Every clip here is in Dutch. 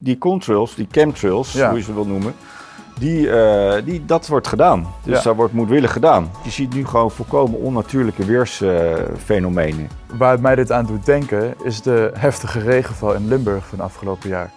Die contrails, die chemtrails, Ja. hoe je ze wil noemen, die, eh, die, dat wordt gedaan. Dus Ja. dat wordt moedwillig gedaan. Je ziet nu gewoon volkomen onnatuurlijke weersfenomenen. Waar mij dit aan doet denken is de heftige regenval in Limburg van afgelopen jaar.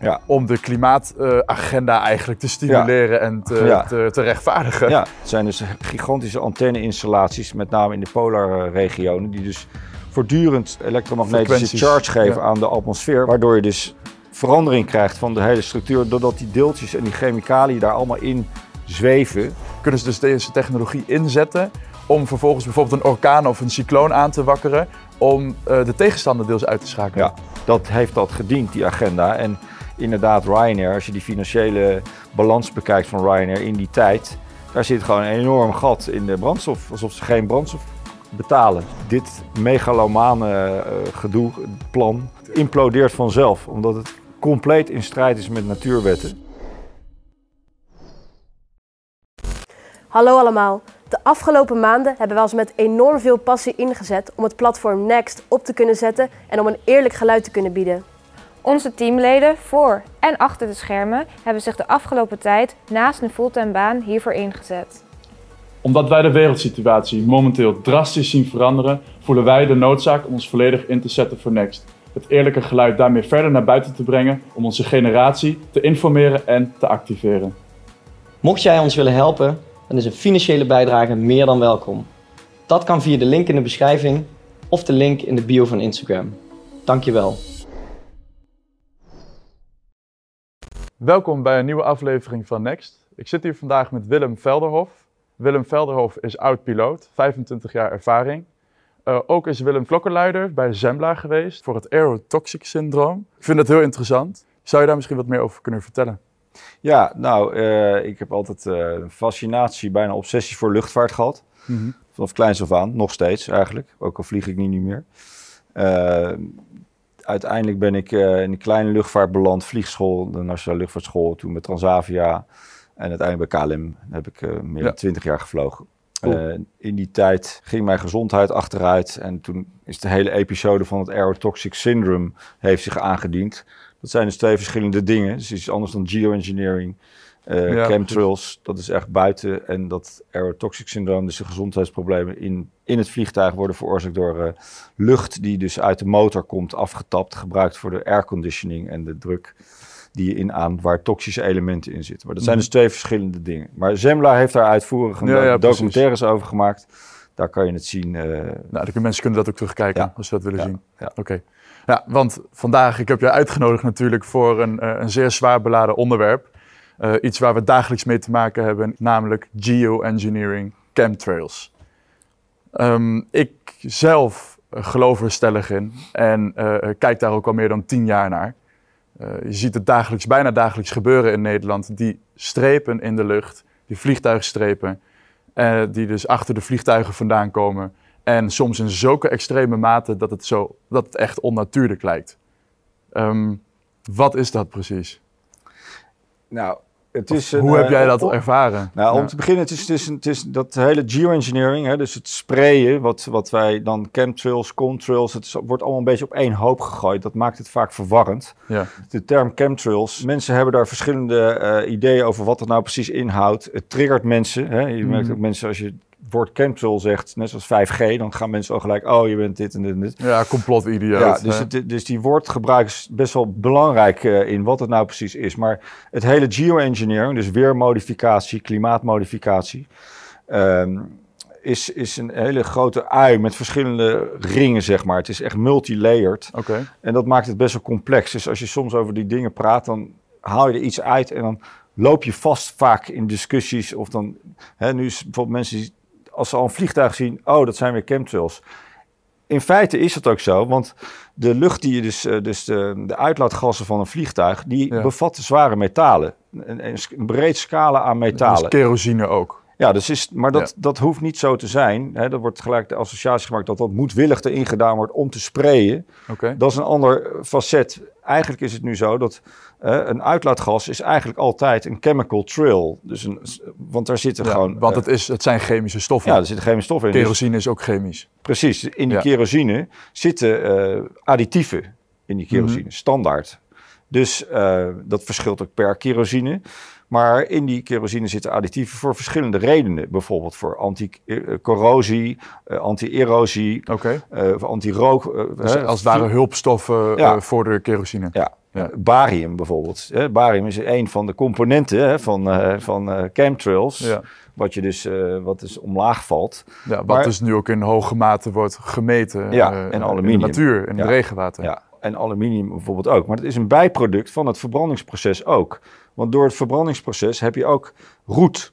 Ja. Om de klimaatagenda eigenlijk te stimuleren en te, te, te rechtvaardigen. Ja, het zijn dus gigantische antenne-installaties, met name in de polarregionen, die dus voortdurend elektromagnetische charge geven aan de atmosfeer, waardoor je dus verandering krijgt van de hele structuur, doordat die deeltjes en die chemicaliën daar allemaal in zweven. Kunnen ze dus deze technologie inzetten om vervolgens bijvoorbeeld een orkaan of een cycloon aan te wakkeren om eh, de tegenstander deels uit te schakelen. Ja, dat heeft dat gediend, die agenda. En inderdaad, Ryanair, als je die financiële balans bekijkt van Ryanair in die tijd, daar zit gewoon een enorm gat in de brandstof, alsof ze geen brandstof betalen. Dit megalomane eh, gedoe, plan, implodeert vanzelf, omdat het compleet in strijd is met natuurwetten. Hallo allemaal. De afgelopen maanden hebben we ons met enorm veel passie ingezet om het platform Next op te kunnen zetten en om een eerlijk geluid te kunnen bieden. Onze teamleden voor en achter de schermen hebben zich de afgelopen tijd naast een fulltime baan hiervoor ingezet. Omdat wij de wereldsituatie momenteel drastisch zien veranderen, voelen wij de noodzaak om ons volledig in te zetten voor Next. Het eerlijke geluid daarmee verder naar buiten te brengen om onze generatie te informeren en te activeren. Mocht jij ons willen helpen, dan is een financiële bijdrage meer dan welkom. Dat kan via de link in de beschrijving of de link in de bio van Instagram. Dankjewel. Welkom bij een nieuwe aflevering van Next. Ik zit hier vandaag met Willem Velderhof. Willem Velderhof is oud-piloot, 25 jaar ervaring. Eh, ook is Willem klokkenluider bij Zembla geweest voor het aerotoxic syndroom. Ik vind het heel interessant. Zou je daar misschien wat meer over kunnen vertellen? Ja, nou, eh, ik heb altijd eh, een fascinatie, bijna obsessie voor luchtvaart gehad. Vanaf kleins af aan, nog steeds eigenlijk. Ook al vlieg ik niet, niet meer. Uiteindelijk ben ik in een kleine luchtvaart beland. Vliegschool, de Nationale Luchtvaartschool. Toen met Transavia. En uiteindelijk bij KLM heb ik meer Ja. dan 20 jaar gevlogen. Cool. Eh, in die tijd ging mijn gezondheid achteruit. En toen is de hele episode van het aerotoxic syndrome heeft zich aangediend. Dat zijn dus twee verschillende dingen. Dus iets anders dan geoengineering. Ja, chemtrails, dat is echt buiten. En dat aerotoxic syndroom, dus de gezondheidsproblemen in, in het vliegtuig worden veroorzaakt door eh, lucht die dus uit de motor komt, afgetapt, gebruikt voor de airconditioning en de druk die je inaademt, waar toxische elementen in zitten. Maar dat zijn Mhm. dus twee verschillende dingen. Maar Zembla heeft daar uitvoerig een Ja, ja, documentaires over gemaakt. Daar kan je het zien. eh, Nou, de mensen kunnen dat ook terugkijken Ja. als ze dat willen zien. ja. Oké. Ja, want vandaag, ik heb je uitgenodigd natuurlijk voor een, eh, een zeer zwaar beladen onderwerp. Eh, iets waar we dagelijks mee te maken hebben, namelijk geoengineering, chemtrails. Ehm, ik zelf geloof er stellig in en eh, kijk daar ook al meer dan tien jaar naar. Eh, je ziet het dagelijks, bijna dagelijks gebeuren in Nederland. Die strepen in de lucht, die vliegtuigstrepen, eh, die dus achter de vliegtuigen vandaan komen. En soms in zulke extreme mate dat het, zo, dat het echt onnatuurlijk lijkt. Ehm, wat is dat precies? nou, het is een, Hoe heb eh, jij dat ervaren? Nou, om Ja. te beginnen, het is, het is, het is dat hele geoengineering, hè, dus het sprayen, wat, wat wij dan chemtrails, contrails, het is- wordt allemaal een beetje op één hoop gegooid. Dat maakt het vaak verwarrend. Ja. De term chemtrails, mensen hebben daar verschillende eh, ideeën over wat het nou precies inhoudt. Het triggert mensen. Hè. Je merkt Mhm. ook mensen, als je woord chemtrail zegt, net zoals 5G, dan gaan mensen al gelijk, oh, je bent dit en dit en dit. Ja, complot-idioot. Ja, dus, het, dus die woordgebruik is best wel belangrijk eh, in wat het nou precies is. Maar het hele geoengineering, dus weermodificatie, klimaatmodificatie, ehm, is, is een hele grote ui met verschillende ringen, zeg maar. Het is echt multilayered Oké. en dat maakt het best wel complex. Dus als je soms over die dingen praat, dan haal je er iets uit en dan loop je vast vaak in discussies. Of dan, hè, nu is bijvoorbeeld mensen die, als ze al een vliegtuig zien, oh, dat zijn weer chemtrails. In feite is dat ook zo, want de lucht die je dus, eh, dus de, de uitlaatgassen van een vliegtuig, die Ja. bevatten zware metalen. Een, een, een breed scala aan metalen. Dus kerosine ook. Ja, dus is, maar dat, Ja. dat hoeft niet zo te zijn. Hè. Er wordt gelijk de associatie gemaakt dat dat moedwillig erin gedaan wordt om te sprayen. Oké. Dat is een ander facet. Eigenlijk is het nu zo dat een uitlaatgas is eigenlijk altijd een chemical trail. Dus een, want daar zitten Ja, gewoon... want eh, het, is, het zijn chemische stoffen. ja, er zitten chemische stoffen in. Dus kerosine is ook chemisch. precies, in die Ja. kerosine zitten eh, additieven in die kerosine, Mhm. standaard. Dus eh, dat verschilt ook per kerosine. Maar in die kerosine zitten additieven voor verschillende redenen. Bijvoorbeeld voor anti-corrosie, eh, anti-erosie, eh, voor anti-rook. eh, Dus hè, als het ware hulpstoffen Ja. voor de kerosine. Ja. Ja. Barium bijvoorbeeld. Barium is een van de componenten van, van chemtrails. Ja. Wat je dus, wat dus omlaag valt. Ja, wat Maar- dus nu ook in hoge mate wordt gemeten Ja, en in de aluminium. natuur, in het regenwater. Ja, en aluminium bijvoorbeeld ook. Maar het is een bijproduct van het verbrandingsproces ook. Want door het verbrandingsproces heb je ook roet.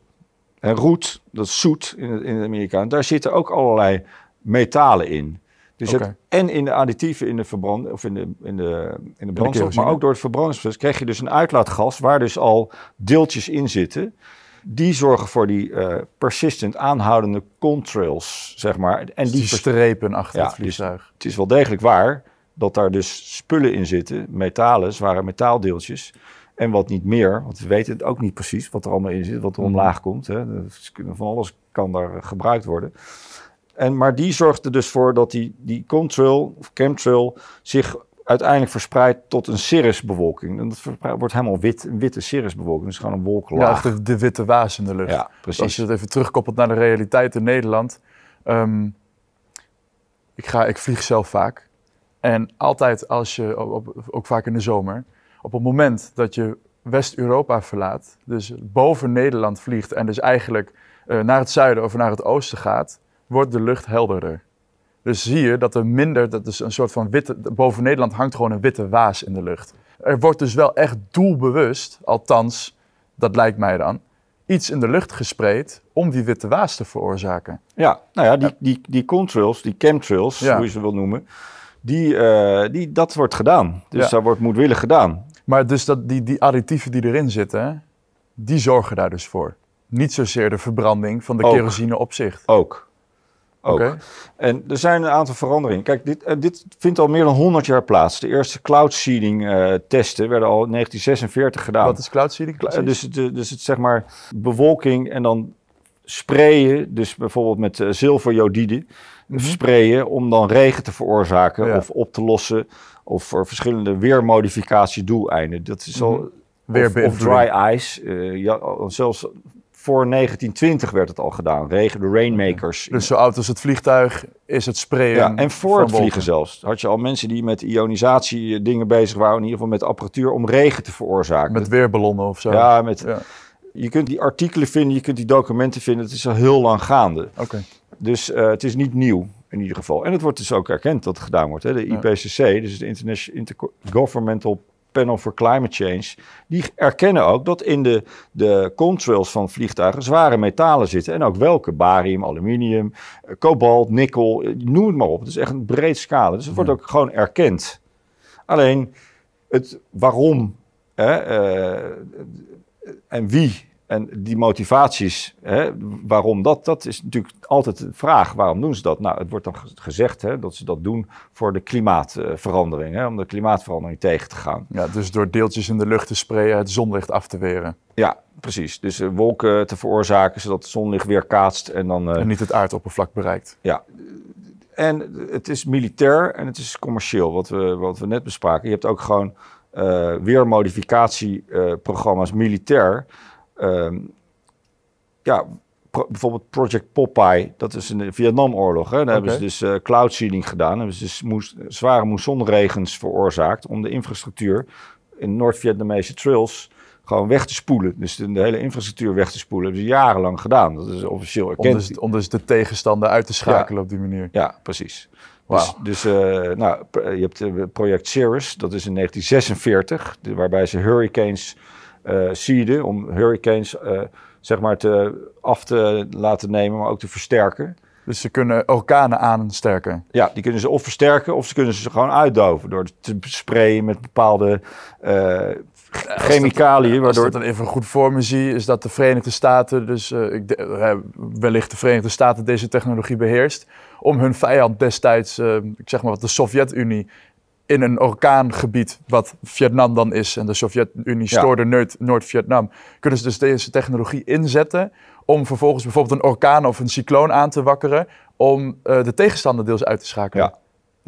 En roet, dat is zoet in het, in het Amerikaan, daar zitten ook allerlei metalen in. Dus je Oké. hebt en in de additieven in de verbrand of in de, in de, in de brandstof, maar ook door het verbrandingsproces krijg je dus een uitlaatgas waar dus al deeltjes in zitten. Die zorgen voor die eh, persistent aanhoudende contrails, zeg maar. En Dus die strepen achter Ja, het vliegtuig. het is wel degelijk waar dat daar dus spullen in zitten, metalen, zware metaaldeeltjes. En wat niet meer, want we weten het ook niet precies wat er allemaal in zit, wat er Mhm. omlaag komt. Hè. Dus kunnen- Van alles kan daar eh, gebruikt worden. En, maar die zorgt er dus voor dat die, die contrail of chemtrail zich uiteindelijk verspreidt tot een cirrusbewolking. En dat wordt helemaal wit, een witte cirrusbewolking. Dus gewoon een Ja, wolkenlaag. echt de, de witte waas in de lucht. Ja, Dus als precies. je het even terugkoppelt naar de realiteit in Nederland. ehm, ik, ga, ik vlieg zelf vaak. En altijd als je, ook vaak in de zomer, op het moment dat je West-Europa verlaat, dus boven Nederland vliegt en dus eigenlijk eh, naar het zuiden of naar het oosten gaat, wordt de lucht helderder. Dus zie je dat er minder, dat is een soort van witte, boven Nederland hangt gewoon een witte waas in de lucht. Er wordt dus wel echt doelbewust, althans, dat lijkt mij dan, iets in de lucht gespreid om die witte waas te veroorzaken. Ja, nou ja, die, die, die contrails, die chemtrails, Ja. hoe je ze wil noemen, die, eh, die, dat wordt gedaan. Dus Ja. dat wordt moedwillig gedaan. Maar dus dat, die, die additieven die erin zitten, die zorgen daar dus voor. Niet zozeer de verbranding van de Ook. kerosine op zich. Ook. Ook. Oké. En er zijn een aantal veranderingen. Kijk, dit, eh, dit vindt al meer dan 100 jaar plaats. De eerste cloud seeding eh, testen werden al in 1946 gedaan. Wat is cloud seeding? Precies? Dus, het, eh, dus het zeg maar bewolking en dan sprayen, dus bijvoorbeeld met zilverjodide, Mhm. sprayen om dan regen te veroorzaken Ja. of op te lossen of voor verschillende weermodificatie doeleinden. Dat is al Mhm. of, dry ice. eh, ja, al- zelfs voor 1920 werd het al gedaan. Regen, de rainmakers. Dus zo oud als het vliegtuig is het sprayen. Ja, en voor het vliegen zelfs. Had je al mensen die met ionisatie dingen bezig waren, in ieder geval met apparatuur om regen te veroorzaken. Met weerballonnen of zo. ja, met, Ja. je kunt die artikelen vinden, je kunt die documenten vinden. Het is al heel lang gaande. Oké. Dus eh, het is niet nieuw in ieder geval. En het wordt dus ook erkend dat het gedaan wordt. Hè. De. IPCC, dus de International Intergovernmental Panel for Climate Change, die erkennen ook dat in de, de contrails van vliegtuigen zware metalen zitten. En ook welke? Barium, aluminium, eh, kobalt, nikkel, eh, noem het maar op. Het is echt een breed scala. Dus het wordt ook gewoon erkend. Alleen het waarom hè, eh, en wie en die motivaties, hè, waarom dat, dat is natuurlijk altijd de vraag. Waarom doen ze dat? Nou, het wordt dan ge- gezegd hè, dat ze dat doen voor de klimaatverandering, hè, om de klimaatverandering tegen te gaan. Ja, dus door deeltjes in de lucht te sprayen, het zonlicht af te weren. Ja, precies. Dus eh, wolken te veroorzaken zodat het zonlicht weer kaatst en dan... eh, En niet het aardoppervlak bereikt. Ja. En het is militair en het is commercieel, wat we, wat we net bespraken. Je hebt ook gewoon eh weermodificatieprogramma's militair. Ehm, ja, pro- bijvoorbeeld Project Popeye, dat is in de Vietnamoorlog. Hè. Daar hebben ze dus eh, cloud seeding gedaan. Hebben ze dus moes- zware moessonregens veroorzaakt om de infrastructuur in Noord-Vietnamese trails gewoon weg te spoelen. Dus de, de hele infrastructuur weg te spoelen. hebben ze jarenlang gedaan. Dat is officieel Om erkend. dus, om dus de tegenstander uit te schakelen op die manier. Ja, precies. Dus, dus eh, nou, je hebt eh, project Cirrus, dat is in 1946, de- waarbij ze hurricanes eh seeden om hurricanes eh, zeg maar te, af te laten nemen, maar ook te versterken. Dus ze kunnen orkanen aansterken. Ja, die kunnen ze of versterken of ze kunnen ze gewoon uitdoven door te sprayen met bepaalde eh, chemicaliën, Als waardoor ik dat dan even goed voor me zie, is dat de Verenigde Staten, dus ik, de- wellicht de Verenigde Staten deze technologie beheerst, om hun vijand destijds, ik zeg maar wat de Sovjet-Unie, in een orkaangebied, wat Vietnam dan is, en de Sovjet-Unie stoorde Noord- Noord-Vietnam, kunnen ze dus deze technologie inzetten om vervolgens bijvoorbeeld een orkaan of een cycloon aan te wakkeren, om eh, de tegenstander deels uit te schakelen. Ja.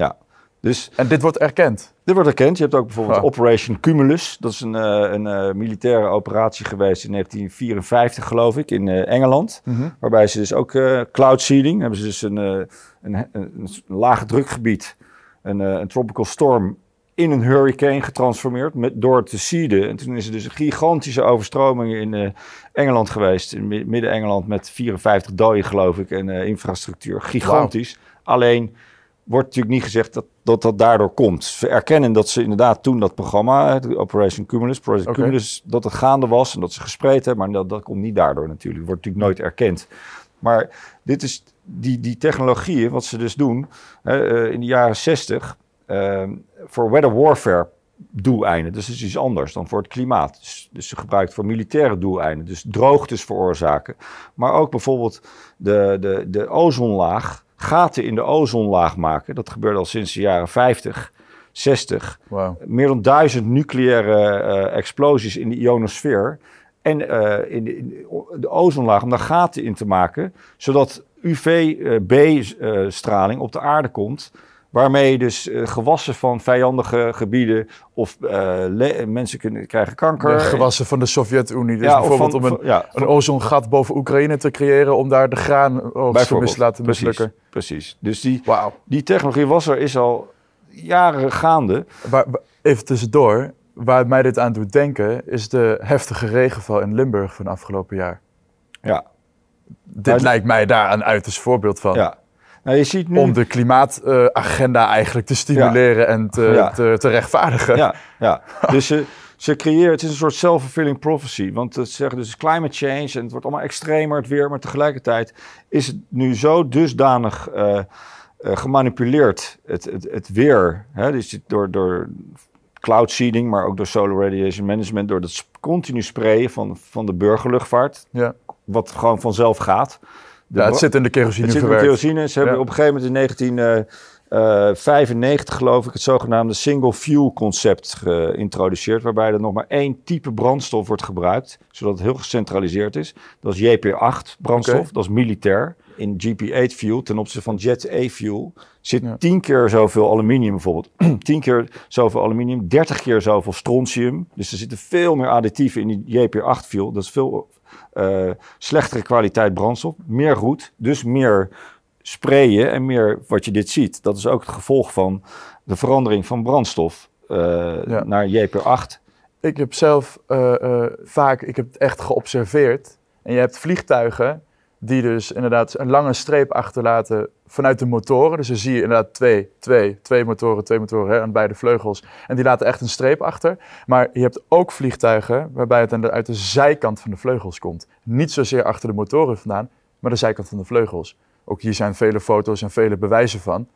Ja, Dus En dit wordt erkend. dit wordt erkend. Je hebt ook bijvoorbeeld Ja. Operation Cumulus. Dat is een, eh, een eh, militaire operatie geweest in 1954, geloof ik, in Engeland. Waarbij ze dus ook cloud seeding, hebben ze dus een, een, een, een lage drukgebied, een, eh, een tropical storm in een hurricane getransformeerd met, door te seeden. En toen is er dus een gigantische overstroming in eh, Engeland geweest, in mi- midden-Engeland met 54 doden geloof ik en eh, infrastructuur. Gigantisch. Alleen wordt natuurlijk niet gezegd dat, dat dat daardoor komt. Ze erkennen dat ze inderdaad toen dat programma, de Operation Cumulus, Project. Cumulus, dat het gaande was en dat ze gespreid hebben, maar dat, dat komt niet daardoor natuurlijk. Wordt natuurlijk nooit erkend. Maar dit is die, die technologieën, wat ze dus doen eh, in de jaren 60 eh, voor weather warfare doeleinden. Dus dat is iets anders dan voor het klimaat. Dus, dus ze gebruikt voor militaire doeleinden. Dus droogtes veroorzaken. Maar ook bijvoorbeeld de, de, de ozonlaag, gaten in de ozonlaag maken. Dat gebeurde al sinds de jaren 50, 60 Wauw. meer dan duizend nucleaire eh, explosies in de ionosfeer. En eh, in, de, in de ozonlaag om daar gaten in te maken. Zodat UVB-straling op de aarde komt. Waarmee dus eh, gewassen van vijandige gebieden of eh, mensen kunnen, krijgen kanker. De gewassen van de Sovjet-Unie. Dus Ja, bijvoorbeeld van- om een, van- ja, een ozongat boven Oekraïne te creëren om daar de graan bijvoorbeeld. te laten precies, mislukken. precies. Dus die, die technologie was er, is al jaren gaande. Waar- Even tussendoor, waar mij dit aan doet denken, is de heftige regenval in Limburg van afgelopen jaar. Ja, Dit lijkt mij daar een uiterst voorbeeld van. ja. Nou, je ziet nu... Om de klimaatagenda eigenlijk te stimuleren en te, Ja. te, te rechtvaardigen. Ja, ja. dus ze, ze creëren, het is een soort self-fulfilling prophecy. Want ze zeggen dus climate change en het wordt allemaal extremer, het weer. Maar tegelijkertijd is het nu zo dusdanig eh, eh, gemanipuleerd, het, het, het weer. Hè? Dus door, door cloud seeding, maar ook door solar radiation management. Door dat sp- continu sprayen van, van de burgerluchtvaart. Ja. Wat gewoon vanzelf gaat. De Ja, het zit in de kerosine het zit in verwerkt. kerosine. Ze hebben Ja. op een gegeven moment in 1995 geloof ik het zogenaamde single fuel concept geïntroduceerd. Waarbij er nog maar één type brandstof wordt gebruikt. Zodat het heel gecentraliseerd is. Dat is JP8 brandstof. Dat is militair. In GP8 fuel ten opzichte van Jet A fuel zit Ja. tien keer zoveel aluminium bijvoorbeeld. 10 keer zoveel aluminium, 30 keer zoveel strontium. Dus er zitten veel meer additieven in die JP8 fuel. Dat is veel eh, slechtere kwaliteit brandstof, meer roet, dus meer sprayen en meer wat je dit ziet. Dat is ook het gevolg van de verandering van brandstof Ja. naar JP8. Ik heb zelf eh, eh, vaak, ik heb het echt geobserveerd. En je hebt vliegtuigen die dus inderdaad een lange streep achterlaten vanuit de motoren. Dus dan zie je inderdaad twee, twee, twee motoren, twee motoren hè, aan beide vleugels. En die laten echt een streep achter. Maar je hebt ook vliegtuigen waarbij het uit de zijkant van de vleugels komt. Niet zozeer achter de motoren vandaan, maar de zijkant van de vleugels. Ook hier zijn vele foto's en vele bewijzen van.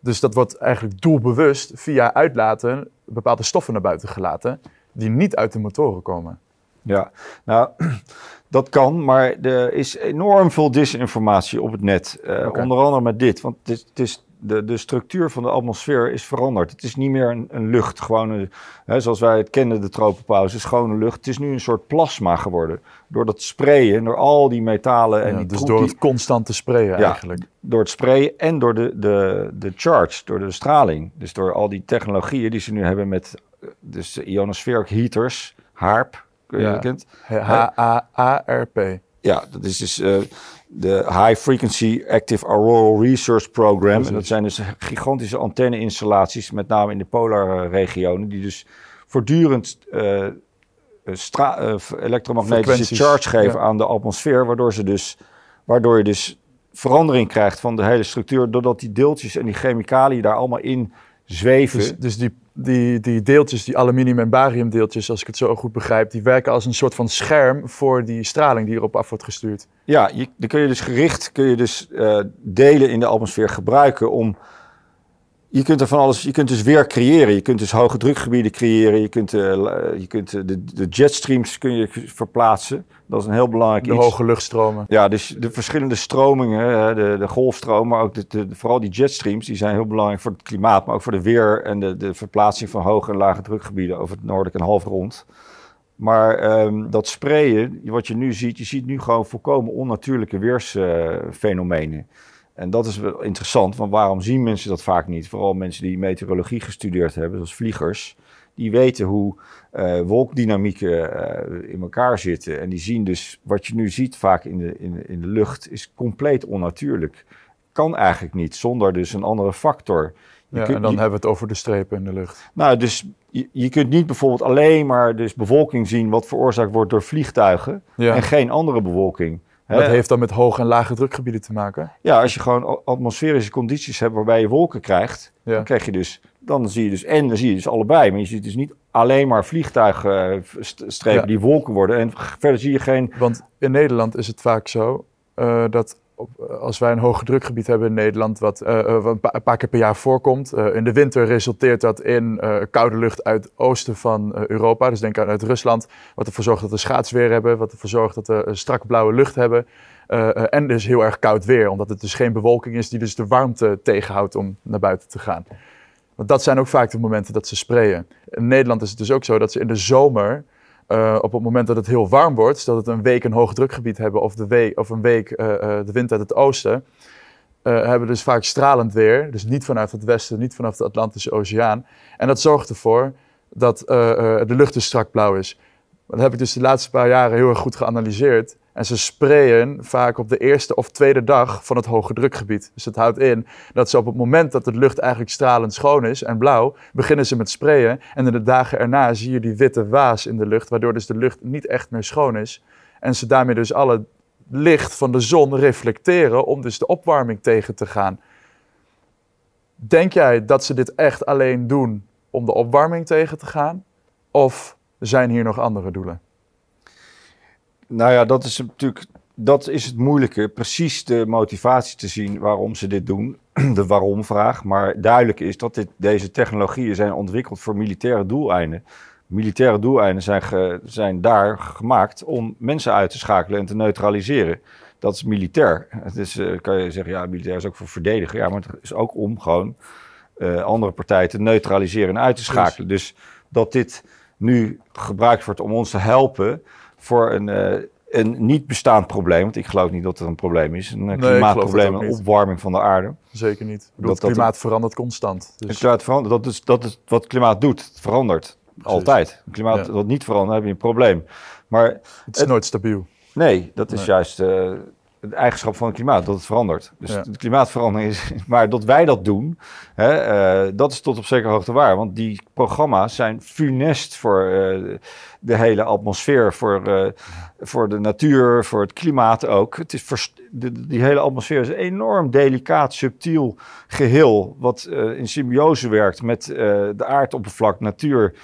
Dus dat wordt eigenlijk doelbewust via uitlaten bepaalde stoffen naar buiten gelaten die niet uit de motoren komen. Ja, nou, dat kan, maar er is enorm veel disinformatie op het net. Eh. Onder andere met dit, want het is, het is de, de structuur van de atmosfeer is veranderd. Het is niet meer een, een lucht, gewoon een, hè, zoals wij het kennen, de tropenpauze, schone lucht. Het is nu een soort plasma geworden. Door dat sprayen, door al die metalen en Ja, die dus door die- het constant te sprayen Ja. eigenlijk. door het sprayen en door de, de, de charge, door de straling. Dus door al die technologieën die ze nu hebben met dus de ionospheric heaters, HAARP, kun je Ja. dat kent? H-A-A-R-P. Ja, dat is dus eh, de High Frequency Active Auroral Research Program. En dat zijn dus gigantische antenne-installaties, met name in de polar regionen, die dus voortdurend eh, eh, eh, elektromagnetische charge geven ja. aan de atmosfeer, waardoor, ze dus, waardoor je dus verandering krijgt van de hele structuur, doordat die deeltjes en die chemicaliën daar allemaal in zweven. Dus, dus die, die, die deeltjes, die aluminium- en bariumdeeltjes, als ik het zo goed begrijp, die werken als een soort van scherm voor die straling die erop af wordt gestuurd. Ja, je, dan kun je dus gericht kun je dus, eh, delen in de atmosfeer gebruiken om. Je kunt er van alles, je kunt dus weer creëren. Je kunt dus hoge drukgebieden creëren. Je kunt, eh, je kunt eh, de, de jetstreams kun je verplaatsen. Dat is een heel belangrijk De iets. hoge luchtstromen. Ja, dus de verschillende stromingen, de, de golfstroom, maar ook de, de- vooral die jetstreams, die zijn heel belangrijk voor het klimaat, maar ook voor de weer en de, de verplaatsing van hoge en lage drukgebieden over het noordelijk en halfrond. Maar ehm, dat sprayen, wat je nu ziet, je ziet nu gewoon volkomen onnatuurlijke weersfenomenen. En dat is wel interessant, want waarom zien mensen dat vaak niet? Vooral mensen die meteorologie gestudeerd hebben, zoals vliegers. Die weten hoe eh, wolkdynamieken eh, in elkaar zitten. En die zien dus, wat je nu ziet vaak in de, in, in de lucht, is compleet onnatuurlijk. Kan eigenlijk niet, zonder dus een andere factor. Je Ja, kunt- en dan je- hebben we het over de strepen in de lucht. nou, dus je, je kunt niet bijvoorbeeld alleen maar dus bewolking zien wat veroorzaakt wordt door vliegtuigen Ja. en geen andere bewolking. Dat heeft dan met hoge en lage drukgebieden te maken. Ja, als je gewoon atmosferische condities hebt waarbij je wolken krijgt, Ja. dan krijg je dus, dan zie je dus, en dan zie je dus allebei. Maar je ziet dus niet alleen maar vliegtuigstrepen Ja. die wolken worden. En verder zie je geen, Want in Nederland is het vaak zo eh, dat op- als wij een hoge drukgebied hebben in Nederland, wat eh, eh, een, een paar keer per jaar voorkomt. eh, in de winter resulteert dat in eh, koude lucht uit oosten van eh, Europa. Dus denk aan uit Rusland, wat ervoor zorgt dat we schaatsweer hebben, wat ervoor zorgt dat we strak blauwe lucht hebben. Eh, eh, en dus heel erg koud weer, omdat het dus geen bewolking is die dus de warmte tegenhoudt om naar buiten te gaan. Want dat zijn ook vaak de momenten dat ze sprayen. In Nederland is het dus ook zo dat ze in de zomer, eh, op het moment dat het heel warm wordt, dat we een week een hoog drukgebied hebben of, de week, of een week eh, eh, de wind uit het oosten, eh, hebben dus vaak stralend weer. Dus niet vanuit het westen, niet vanaf de Atlantische Oceaan. En dat zorgt ervoor dat de lucht dus strak blauw is. Dat heb ik dus de laatste paar jaren heel erg goed geanalyseerd. En ze sprayen vaak op de eerste of tweede dag van het hoge drukgebied. Dus dat houdt in dat ze op het moment dat de lucht eigenlijk stralend schoon is en blauw, beginnen ze met sprayen. En in de dagen erna zie je die witte waas in de lucht, waardoor dus de lucht niet echt meer schoon is. En ze daarmee dus alle licht van de zon reflecteren om dus de opwarming tegen te gaan. Denk jij dat ze dit echt alleen doen om de opwarming tegen te gaan? Of zijn hier nog andere doelen? nou ja, dat is natuurlijk, dat is het moeilijke. Precies de motivatie te zien waarom ze dit doen. De waarom-vraag. Maar duidelijk is dat dit, deze technologieën zijn ontwikkeld voor militaire doeleinden. Militaire doeleinden zijn, ge- zijn daar gemaakt om mensen uit te schakelen en te neutraliseren. Dat is militair. Het is, eh, kan je zeggen, ja, militair is ook voor verdedigen. Ja, maar het is ook om gewoon eh, andere partijen te neutraliseren en uit te schakelen. Dus dat dit nu gebruikt wordt om ons te helpen voor een, eh, een niet bestaand probleem. Want ik geloof niet dat er een probleem is. Een eh, het klimaatprobleem, een opwarming van de aarde. Zeker niet. Ik bedoel, Dat- het dat- klimaat verandert constant. Het Dus klimaat verandert. Dat is, dat is wat het klimaat doet. Het verandert. Altijd. Klimaat Ja. dat niet verandert, heb je een probleem. Maar het is nooit stabiel. nee, dat is Nee. juist eh de eigenschap van het klimaat, dat het verandert. Dus Ja. het klimaatverandering is... Maar dat wij dat doen, hè, eh, dat is tot op zekere hoogte waar. Want die programma's zijn funest voor eh, de hele atmosfeer, voor, eh, voor de natuur, voor het klimaat ook. Het is de, die hele atmosfeer is een enorm delicaat, subtiel geheel... wat in symbiose werkt met de aardoppervlak, natuur...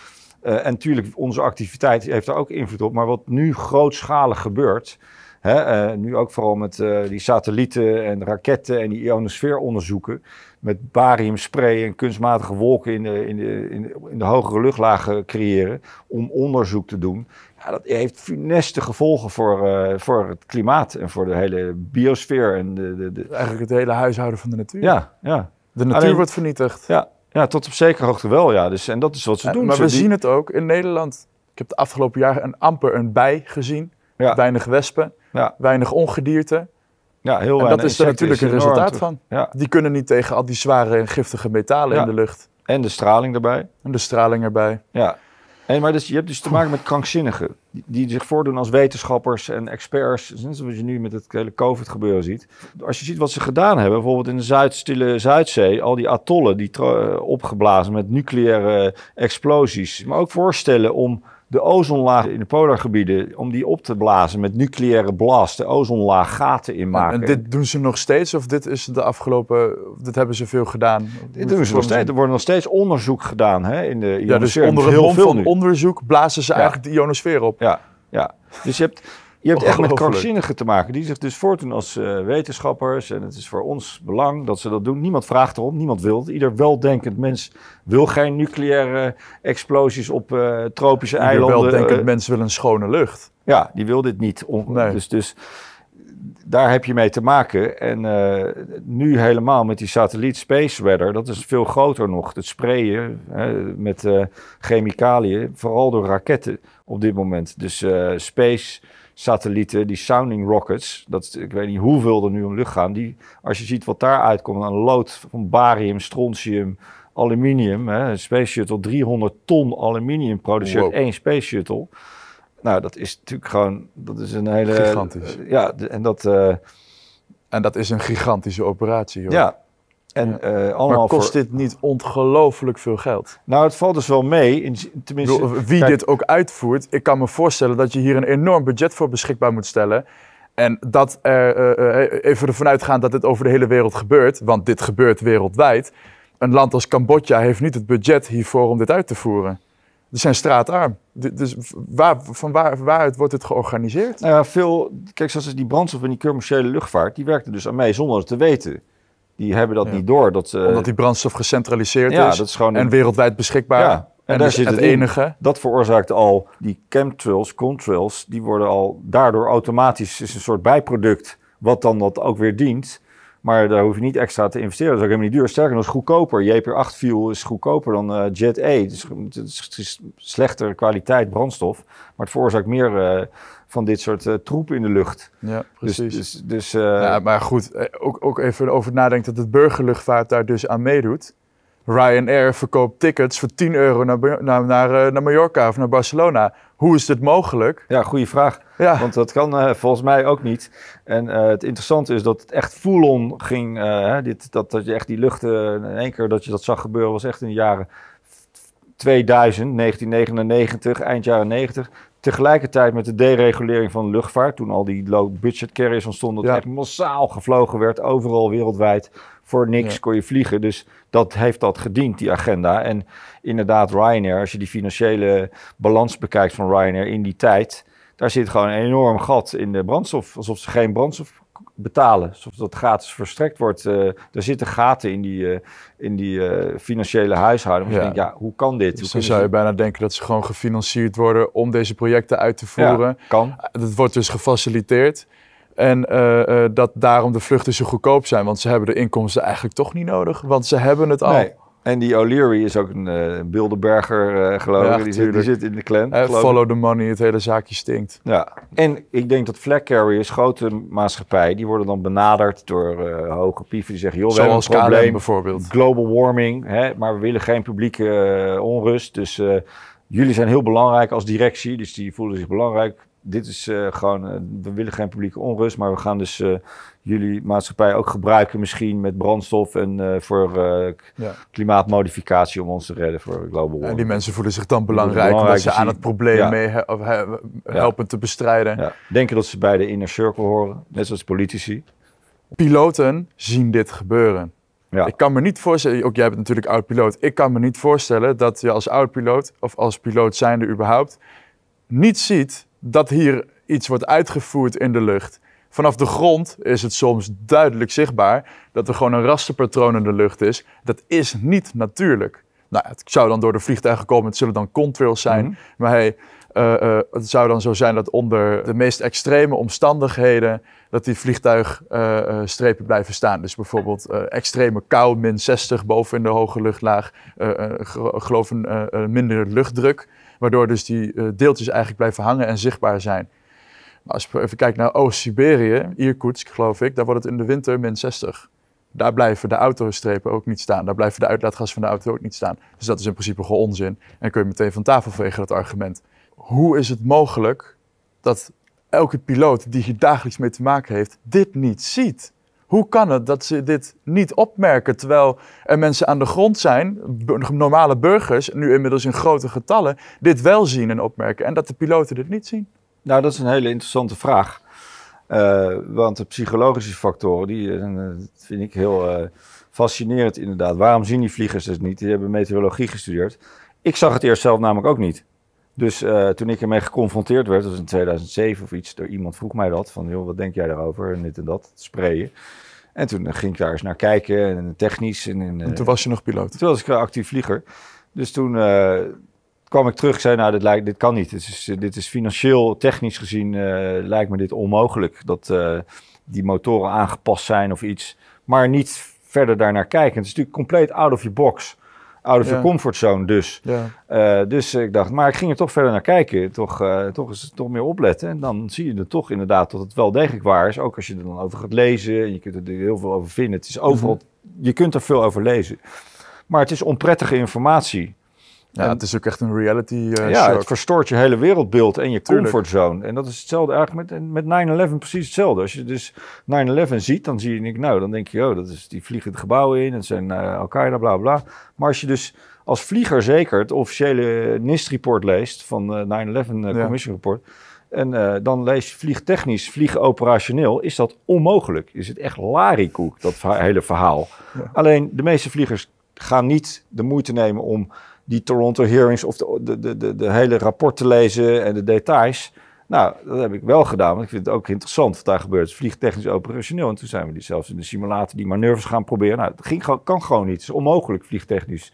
En natuurlijk, onze activiteit heeft daar ook invloed op. Maar wat nu grootschalig gebeurt, hè, eh, nu ook vooral met eh, die satellieten en raketten en die ionosfeeronderzoeken, met bariumspray en kunstmatige wolken in de, in, de, in, de, in de hogere luchtlagen creëren om onderzoek te doen. Ja, dat heeft funeste gevolgen voor, eh, voor het klimaat en voor de hele biosfeer. En de, de, de- Eigenlijk het hele huishouden van de natuur. ja, ja, De natuur Alleen- wordt vernietigd. ja, ja, tot op zekere hoogte wel. Ja. Dus, en dat is wat ze doen. Maar Ze we die- zien het ook in Nederland. Ik heb de afgelopen jaren een, amper een bij gezien. Ja. Weinig wespen, Ja. weinig ongedierte. Ja, heel En dat is er natuurlijk een resultaat van. Ja. Die kunnen niet tegen al die zware en giftige metalen Ja. in de lucht. En de straling erbij. En de straling erbij. Ja. En, maar dus, je hebt dus te maken met krankzinnigen. Die, die zich voordoen als wetenschappers en experts. Net zoals je nu met het hele COVID gebeuren ziet. Als je ziet wat ze gedaan hebben. Bijvoorbeeld in de Zuid-Stille Zuidzee. Al die atollen die eh, opgeblazen met nucleaire explosies. Maar ook voorstellen om de ozonlaag in de polargebieden. Om die op te blazen met nucleaire blast. De ozonlaag gaten inmaken. En dit doen ze nog steeds of dit is de afgelopen... Dit hebben ze veel gedaan? Dit doen ze nog steeds. Er wordt nog steeds onderzoek gedaan hè, in de Ja, dus ionosfeer. onder een Heel mom veel van nu. onderzoek blazen ze Ja. eigenlijk de ionosfeer op. Ja, ja. Dus je hebt, je hebt echt met krankzinnigen te maken die zich dus voortdoen als eh, wetenschappers. En het is voor ons belang dat ze dat doen. Niemand vraagt erom, niemand wil het. Ieder weldenkend mens wil geen nucleaire explosies op eh, tropische Ieder eilanden. weldenkend Eh, mens wil een schone lucht. ja, die wil dit niet. Nee. Dus, dus daar heb je mee te maken. En uh, nu helemaal met die satelliet Space Weather, dat is veel groter nog. Het sprayen hè, met uh, chemicaliën, vooral door raketten op dit moment. Dus uh, space satellieten, die sounding rockets, dat, ik weet niet hoeveel er nu om lucht gaan. Die, als je ziet wat daar uitkomt, een lood van barium, strontium, aluminium. Hè, een space shuttle, 300 ton aluminium produceert wow. één space shuttle. Nou, dat is natuurlijk gewoon, dat is een hele... Gigantisch. Ja, en dat... Uh, en dat is een gigantische operatie, hoor. Ja. En. Uh, allemaal maar kost voor... dit niet ongelooflijk veel geld? Nou, het valt dus wel mee. In, tenminste, bedoel, wie kijk, dit ook uitvoert, ik kan me voorstellen dat je hier een enorm budget voor beschikbaar moet stellen. En dat er, even ervan uitgaan dat dit over de hele wereld gebeurt, want dit gebeurt wereldwijd. Een land als Cambodja heeft niet het budget hiervoor om dit uit te voeren. Die zijn straatarm. Dus waar, van waar, waaruit wordt het georganiseerd? Nou ja, veel, kijk, zoals die brandstof en die commerciële luchtvaart, die werkten dus aan mee zonder het te weten. Die hebben dat ja. niet door. Dat, uh, Omdat die brandstof gecentraliseerd ja, is, dat is gewoon en wereldwijd beschikbaar. Ja. En, en daar dus zit het, het enige. In. Dat veroorzaakt al die chemtrails, contrails, die worden al daardoor automatisch is een soort bijproduct, wat dan dat ook weer dient. Maar daar hoef je niet extra te investeren. Dat is ook helemaal niet duur. Sterker nog, is goedkoper. JPR8 fuel is goedkoper dan uh, Jet A. Dus het is slechter kwaliteit brandstof. Maar het veroorzaakt meer uh, van dit soort uh, troep in de lucht. Ja, precies. Dus, dus, dus ja, maar goed, ook, ook even over nadenken dat het burgerluchtvaart daar dus aan meedoet. Ryanair verkoopt tickets voor 10 euro naar, naar, naar, naar Mallorca of naar Barcelona. Hoe is dit mogelijk? Ja, goede vraag. Ja. Want dat kan uh, volgens mij ook niet. En uh, het interessante is dat het echt full-on ging. Uh, dit, dat, dat je echt die luchten in één keer dat je dat zag gebeuren, was echt in de jaren 2000, 1999, eind jaren 90. Tegelijkertijd met de deregulering van de luchtvaart, toen al die low-budget carriers ontstonden, dat ja. echt massaal gevlogen werd, overal wereldwijd. Voor niks ja. kon je vliegen. Dus dat heeft dat gediend, die agenda. En inderdaad, Ryanair, als je die financiële balans bekijkt van Ryanair in die tijd, daar zit gewoon een enorm gat in de brandstof. Alsof ze geen brandstof betalen. Alsof dat gratis verstrekt wordt. Uh, er zitten gaten in die, uh, in die uh, financiële huishouding. Dus ja. Ja, hoe kan dit? Dus dan zou je bijna denken dat ze gewoon gefinancierd worden om deze projecten uit te voeren. Ja, kan. Dat wordt dus gefaciliteerd. En dat daarom de vluchten zo goedkoop zijn. Want ze hebben de inkomsten eigenlijk toch niet nodig. Want ze hebben het al. Nee. En die O'Leary is ook een uh, Bilderberger, uh, geloof ik. Die, zit, die zit in de clan. Uh, follow ik. the money, het hele zaakje stinkt. Ja, en ik denk dat flag carriers, grote maatschappij, die worden dan benaderd door hoge pieven die zeggen, joh, we Zoals hebben een probleem, bijvoorbeeld. global warming, hè, maar we willen geen publieke onrust. Dus jullie zijn heel belangrijk als directie, dus die voelen zich belangrijk dit is uh, gewoon, uh, we willen geen publieke onrust, maar we gaan dus uh, jullie maatschappij ook gebruiken misschien met brandstof en voor ja. klimaatmodificatie om ons te redden voor global warming. En die mensen voelen zich dan belangrijk, belangrijk omdat ze aan het probleem ja. mee he he helpen ja. te bestrijden. Denken dat ze bij de inner circle horen, net zoals politici. Piloten zien dit gebeuren. Ja. Ik kan me niet voorstellen, ook jij bent natuurlijk oud-piloot, ik kan me niet voorstellen dat je als oud-piloot of als piloot zijnde überhaupt niet ziet dat hier iets wordt uitgevoerd in de lucht. Vanaf de grond is het soms duidelijk zichtbaar dat er gewoon een rasterpatroon in de lucht is. Dat is niet natuurlijk. Nou, het zou dan door de vliegtuigen komen, het zullen dan contrails zijn. Mm -hmm. Maar hey, uh, uh, het zou dan zo zijn dat onder de meest extreme omstandigheden dat die vliegtuigstrepen uh, blijven staan. Dus bijvoorbeeld extreme kou, min 60 boven in de hoge luchtlaag, geloof een minder luchtdruk. Waardoor dus die uh, deeltjes eigenlijk blijven hangen en zichtbaar zijn. Maar als je even kijkt naar Oost-Siberië, Irkutsk geloof ik, daar wordt het in de winter min 60. Daar blijven de autostrepen ook niet staan. Daar blijven de uitlaatgassen van de auto ook niet staan. Dus dat is in principe gewoon onzin. En kun je meteen van tafel vegen, dat argument. Hoe is het mogelijk dat elke piloot die hier dagelijks mee te maken heeft, dit niet ziet? Hoe kan het dat ze dit niet opmerken terwijl er mensen aan de grond zijn, normale burgers, nu inmiddels in grote getallen, dit wel zien en opmerken en dat de piloten dit niet zien? Nou, dat is een hele interessante vraag. Uh, want de psychologische factoren, die uh, vind ik heel fascinerend inderdaad. Waarom zien die vliegers het niet? Die hebben meteorologie gestudeerd. Ik zag het eerst zelf namelijk ook niet. Dus uh, toen ik ermee geconfronteerd werd, dat was in 2007 of iets, door iemand vroeg mij dat, van joh, wat denk jij daarover, en dit en dat, sprayen. En toen ging ik daar eens naar kijken, en technisch. En, en, en toen was je nog piloot? Toen was ik actief vlieger. Dus toen uh, kwam ik terug, zei nou, dit, lijkt, dit kan niet. Dit is, dit is financieel, technisch gezien, lijkt me dit onmogelijk. Dat, die motoren aangepast zijn of iets. Maar niet verder daarnaar kijken. Het is natuurlijk compleet out of your box. Out of Ja. your comfortzone dus. Ja. Eh, dus ik dacht, maar ik ging er toch verder naar kijken. Toch, eh, toch eens toch meer opletten. En dan zie je er toch inderdaad dat het wel degelijk waar is. Ook als je er dan over gaat lezen. En je kunt er heel veel over vinden. Het is overal, je kunt er veel over lezen. Maar het is onprettige informatie. Ja, En- het is ook echt een reality eh ja, shock. het verstoort je hele wereldbeeld en je Tuurlijk. comfortzone. En dat is hetzelfde eigenlijk met, met 9-11 precies hetzelfde. Als je dus 9-11 ziet, dan zie je, ik, nou, dan denk je, oh, dat is, die vliegen het gebouw in, het zijn eh Al-Qaeda, bla bla. Maar als je dus als vlieger zeker het officiële NIST-report leest van 9-11 eh, Ja. Commission Report, en eh, dan lees je vliegtechnisch, vliegen operationeel, is dat onmogelijk. Is het echt larikoek, dat hele verhaal. Ja. Alleen de meeste vliegers gaan niet de moeite nemen om die Toronto hearings of de, de, de, de, hele rapport te lezen en de details. Nou, dat heb ik wel gedaan, want ik vind het ook interessant wat daar gebeurt. Het is vliegtechnisch operationeel. En toen zijn we die zelfs in de simulator die manoeuvres gaan proberen. Nou, dat ging, kan gewoon niet. Het is onmogelijk vliegtechnisch.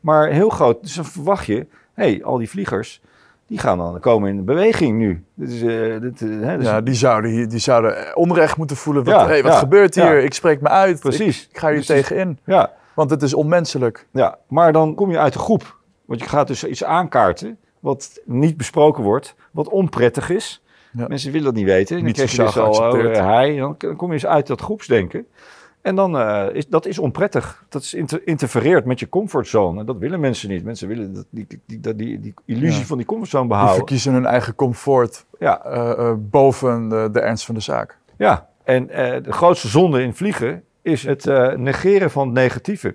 Maar heel groot, dus dan verwacht je, hé, hey, al die vliegers, die gaan dan komen in beweging nu. Dit is, eh, dit, eh, hè, dus ja, die zouden, hier- die zouden onrecht moeten voelen. Wat, Ja, hey, wat ja, gebeurt hier? ja. Ik spreek me uit. Precies. Ik, ik ga hier Dus het is- tegenin. ja, Want het is onmenselijk. Ja, maar dan kom je uit de groep. Want je gaat dus iets aankaarten wat niet besproken wordt, wat onprettig is. Ja. Mensen willen dat niet weten. En dan Niet krijg je dus al oh, eh, hij. Dan, dan kom je eens uit dat groepsdenken. En dan uh, is dat is onprettig. Dat is inter interfereert met je comfortzone. Dat willen mensen niet. Mensen willen dat, die, die, die, die, die illusie Ja. van die comfortzone Die behouden. verkiezen hun eigen comfort Ja, uh, uh, boven de, de, ernst van de zaak. ja. En de grootste zonde in vliegen is het negeren van het negatieve.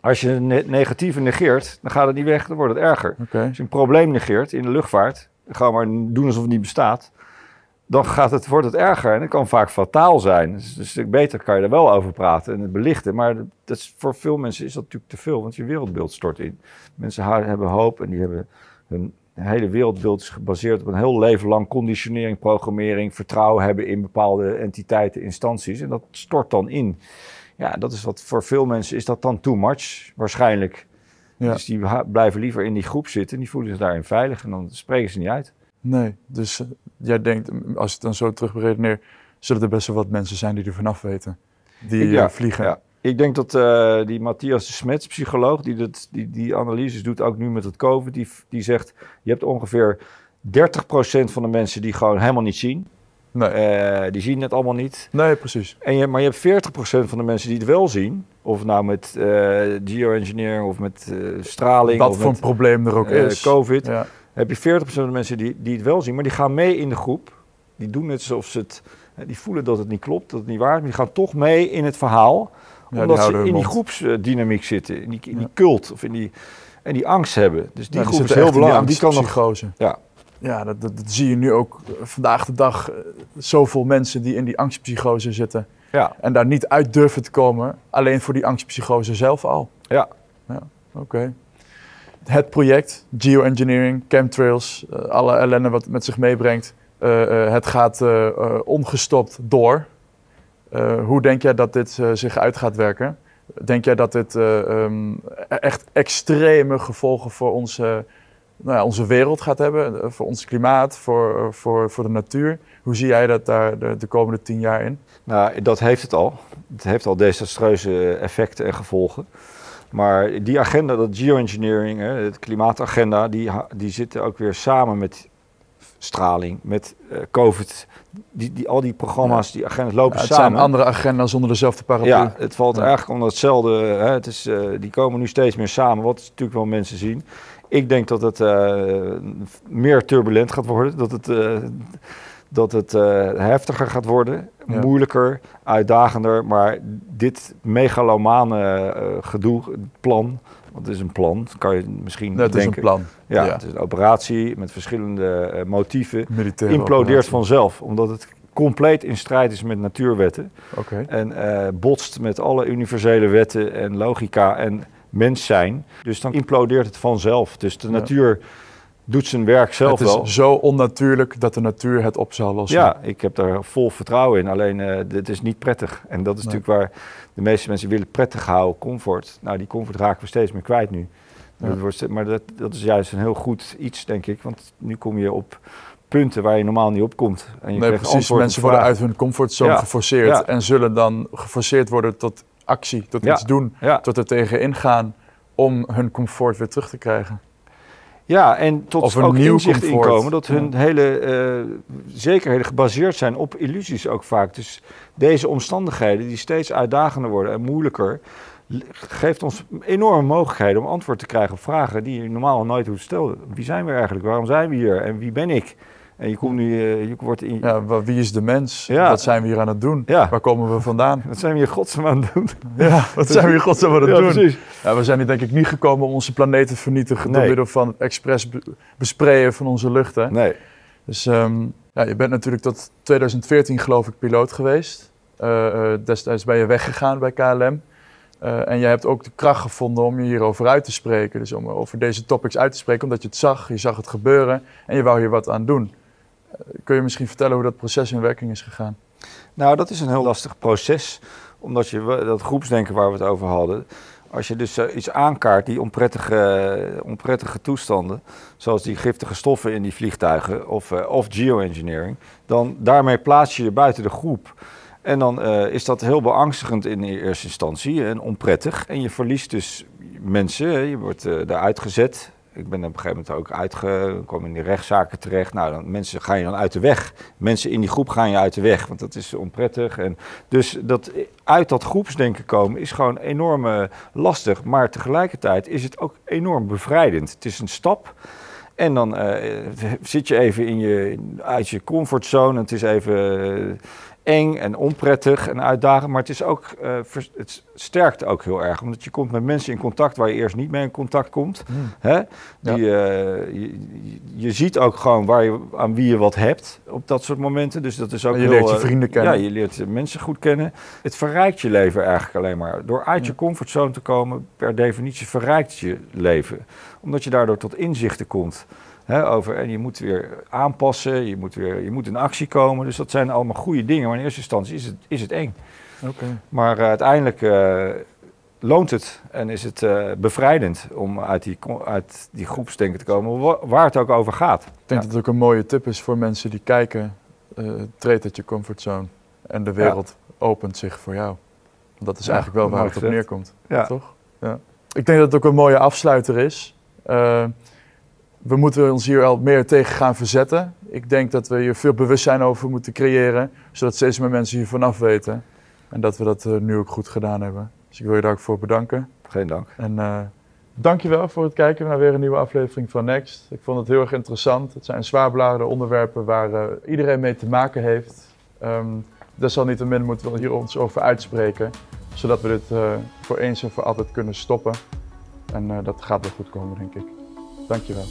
Als je het negatieve negeert, dan gaat het niet weg, dan wordt het erger. Okay. Als je een probleem negeert in de luchtvaart, ga maar doen alsof het niet bestaat, dan gaat het, wordt het erger en dat kan vaak fataal zijn. Dus, dus beter kan je er wel over praten en het belichten, maar dat is, voor veel mensen is dat natuurlijk te veel, want je wereldbeeld stort in. Mensen hebben hoop en die hebben hun hele wereldbeeld is gebaseerd op een heel leven lang conditionering, programmering, vertrouwen hebben in bepaalde entiteiten, instanties en dat stort dan in. Ja, dat is wat voor veel mensen is dat dan too much, waarschijnlijk. Ja. Dus die blijven liever in die groep zitten en die voelen zich daarin veilig en dan spreken ze niet uit. Nee, dus uh, jij denkt, als je het dan zo terug zullen er best wel wat mensen zijn die er vanaf weten, die ja, uh, vliegen. Ja. Ik denk dat uh, die Matthias de Smets, psycholoog, die, dat, die die analyses doet, ook nu met het COVID, die, die zegt, je hebt ongeveer 30% van de mensen die gewoon helemaal niet zien. Nee. Uh, die zien het allemaal niet. Nee, precies. En je, maar je hebt 40% van de mensen die het wel zien. Of nou met uh, geoengineering of met uh, straling. Wat voor een probleem er ook is. COVID. Ja. Heb je 40% van de mensen die, die het wel zien, maar die gaan mee in de groep. Die doen het alsof ze het. Die voelen dat het niet klopt, dat het niet waar is. Maar die gaan toch mee in het verhaal. Ja, omdat ze in die groepsdynamiek zitten. In die, in die Ja. cult of in die, en die angst hebben. Dus die Ja, groep is heel die belangrijk. Die kan nog. angstpsychose. Ja. Ja, dat, dat, dat zie je nu ook eh, vandaag de dag. eh, Zoveel mensen die in die angstpsychose zitten. Ja, En daar niet uit durven te komen. Alleen voor die angstpsychose zelf al. ja. Oké. Het project, geoengineering, chemtrails, eh, alle ellende wat het met zich meebrengt. het gaat eh, ongestopt door. Eh, hoe denk jij dat dit eh, zich uit gaat werken? Denk jij dat dit eh, ehm, echt extreme gevolgen voor onze, nou ja, onze wereld gaat hebben? Voor ons klimaat, voor, voor, voor de natuur? Hoe zie jij dat daar de, de komende tien jaar in? Nou, dat heeft het al. Het heeft al desastreuze effecten en gevolgen. Maar die agenda, dat geoengineering, het klimaatagenda, die, die zitten ook weer samen met straling, met COVID. Die, die, al die programma's, die agendas lopen Ja, het samen. zijn andere agenda's onder dezelfde paraplu. Ja, het valt Ja. eigenlijk onder hetzelfde. Hè, het is, eh, die komen nu steeds meer samen, wat natuurlijk wel mensen zien. Ik denk dat het eh, meer turbulent gaat worden, dat het, eh, dat het eh, heftiger gaat worden, Ja. moeilijker, uitdagender. Maar dit megalomane eh, gedoe, plan, want het is een plan, kan je misschien Dat is een plan. Ja, ja. het is een operatie met verschillende eh, motieven. Militaire Implodeert operatie. vanzelf, omdat het compleet in strijd is met natuurwetten. En botst met alle universele wetten en logica en mens zijn. Dus dan implodeert het vanzelf. Dus de Ja. natuur doet zijn werk zelf Het is wel. zo onnatuurlijk dat de natuur het op zal lossen. Ja, ik heb daar vol vertrouwen in. Alleen eh dit is niet prettig. En dat is Nee. natuurlijk waar de meeste mensen willen prettig houden, comfort. Nou, die comfort raken we steeds meer kwijt nu. Ja. Dat wordt, ste- maar dat, dat is juist een heel goed iets, denk ik. Want nu kom je op punten waar je normaal niet op komt. En je Nee, precies. Mensen worden uit hun comfortzone Ja. geforceerd Ja. en zullen dan geforceerd worden tot actie, tot iets doen, tot er tegen ingaan om hun comfort weer terug te krijgen. Ja, en tot Of ook nieuw inzicht comfort. inkomen dat hun Ja. hele eh, zekerheden gebaseerd zijn op illusies ook vaak. Dus deze omstandigheden die steeds uitdagender worden en moeilijker, geeft ons enorme mogelijkheden om antwoord te krijgen op vragen die je normaal nooit hoeft te stellen. Wie zijn we eigenlijk? Waarom zijn we hier? En wie ben ik? En je komt nu, eh, je wordt in, Ja, wie is de mens? Ja. Wat zijn we hier aan het doen? Ja. Waar komen we vandaan? wat zijn we hier godsnaam aan het doen? Ja, wat zijn we hier godsnaam aan het Ja, doen? precies. Ja, we zijn hier denk ik niet gekomen om onze planeet te vernietigen door middel van het expres be- besprayen van onze luchten. Nee. Dus ehm, ja, je bent natuurlijk tot 2014 geloof ik piloot geweest. Eh, eh, destijds ben je weggegaan bij KLM. En je hebt ook de kracht gevonden om je hierover uit te spreken. Dus om over deze topics uit te spreken, omdat je het zag, je zag het gebeuren en je wou hier wat aan doen. Eh, kun je misschien vertellen hoe dat proces in werking is gegaan? Nou, dat is een heel lastig proces, omdat je dat groepsdenken waar we het over hadden, als je dus eh, iets aankaart, die onprettige, onprettige toestanden, zoals die giftige stoffen in die vliegtuigen of, eh, of geoengineering, dan daarmee plaats je je buiten de groep. En dan eh, is dat heel beangstigend in eerste instantie en onprettig. En je verliest dus mensen, je wordt eh eruit gezet. Ik ben op een gegeven moment ook uitgekomen in die rechtszaken terecht. Nou, dan, mensen gaan je dan uit de weg. Mensen in die groep gaan je uit de weg, want dat is onprettig. En dus dat uit dat groepsdenken komen is gewoon enorm lastig. Maar tegelijkertijd is het ook enorm bevrijdend. Het is een stap. En dan eh, zit je even in je, uit je comfortzone. Het is even eh, eng en onprettig en uitdagend. Maar het, is ook, eh, vers- het sterkt ook heel erg. Omdat je komt met mensen in contact waar je eerst niet mee in contact komt. Hè? Die, eh, je, je- je ziet ook gewoon waar je, aan wie je wat hebt op dat soort momenten. Dus dat is ook En je heel, leert je eh, vrienden kennen. Ja, je leert mensen goed kennen. Het verrijkt je leven eigenlijk alleen maar. Door uit je comfortzone te komen, per definitie verrijkt je leven. Omdat je daardoor tot inzichten komt. Hè, over, en je moet weer aanpassen, je moet, weer, je moet in actie komen. Dus dat zijn allemaal goede dingen. Maar in eerste instantie is het, is het eng. Oké. Maar eh, uiteindelijk eh, loont het en is het eh, bevrijdend om uit die, uit die groepsdenken te komen, wa- waar het ook over gaat. Ik denk Ja. dat het ook een mooie tip is voor mensen die kijken. treed uit je comfortzone en de wereld opent zich voor jou. Dat is Ja, eigenlijk wel waar het op neerkomt. Ja. Toch? Ja. Ik denk dat het ook een mooie afsluiter is. We moeten ons hier al meer tegen gaan verzetten. Ik denk dat we hier veel bewustzijn over moeten creëren, zodat steeds meer mensen hiervan af weten. En dat we dat eh, nu ook goed gedaan hebben. Dus ik wil je daar ook voor bedanken. Geen dank. En eh dankjewel voor het kijken naar weer een nieuwe aflevering van Next. Ik vond het heel erg interessant. Het zijn zwaar beladen onderwerpen waar eh, iedereen mee te maken heeft. Ehm desalniettemin moeten we hier ons over uitspreken, zodat we dit voor eens en voor altijd kunnen stoppen. En dat gaat wel goed komen, denk ik. Dankjewel.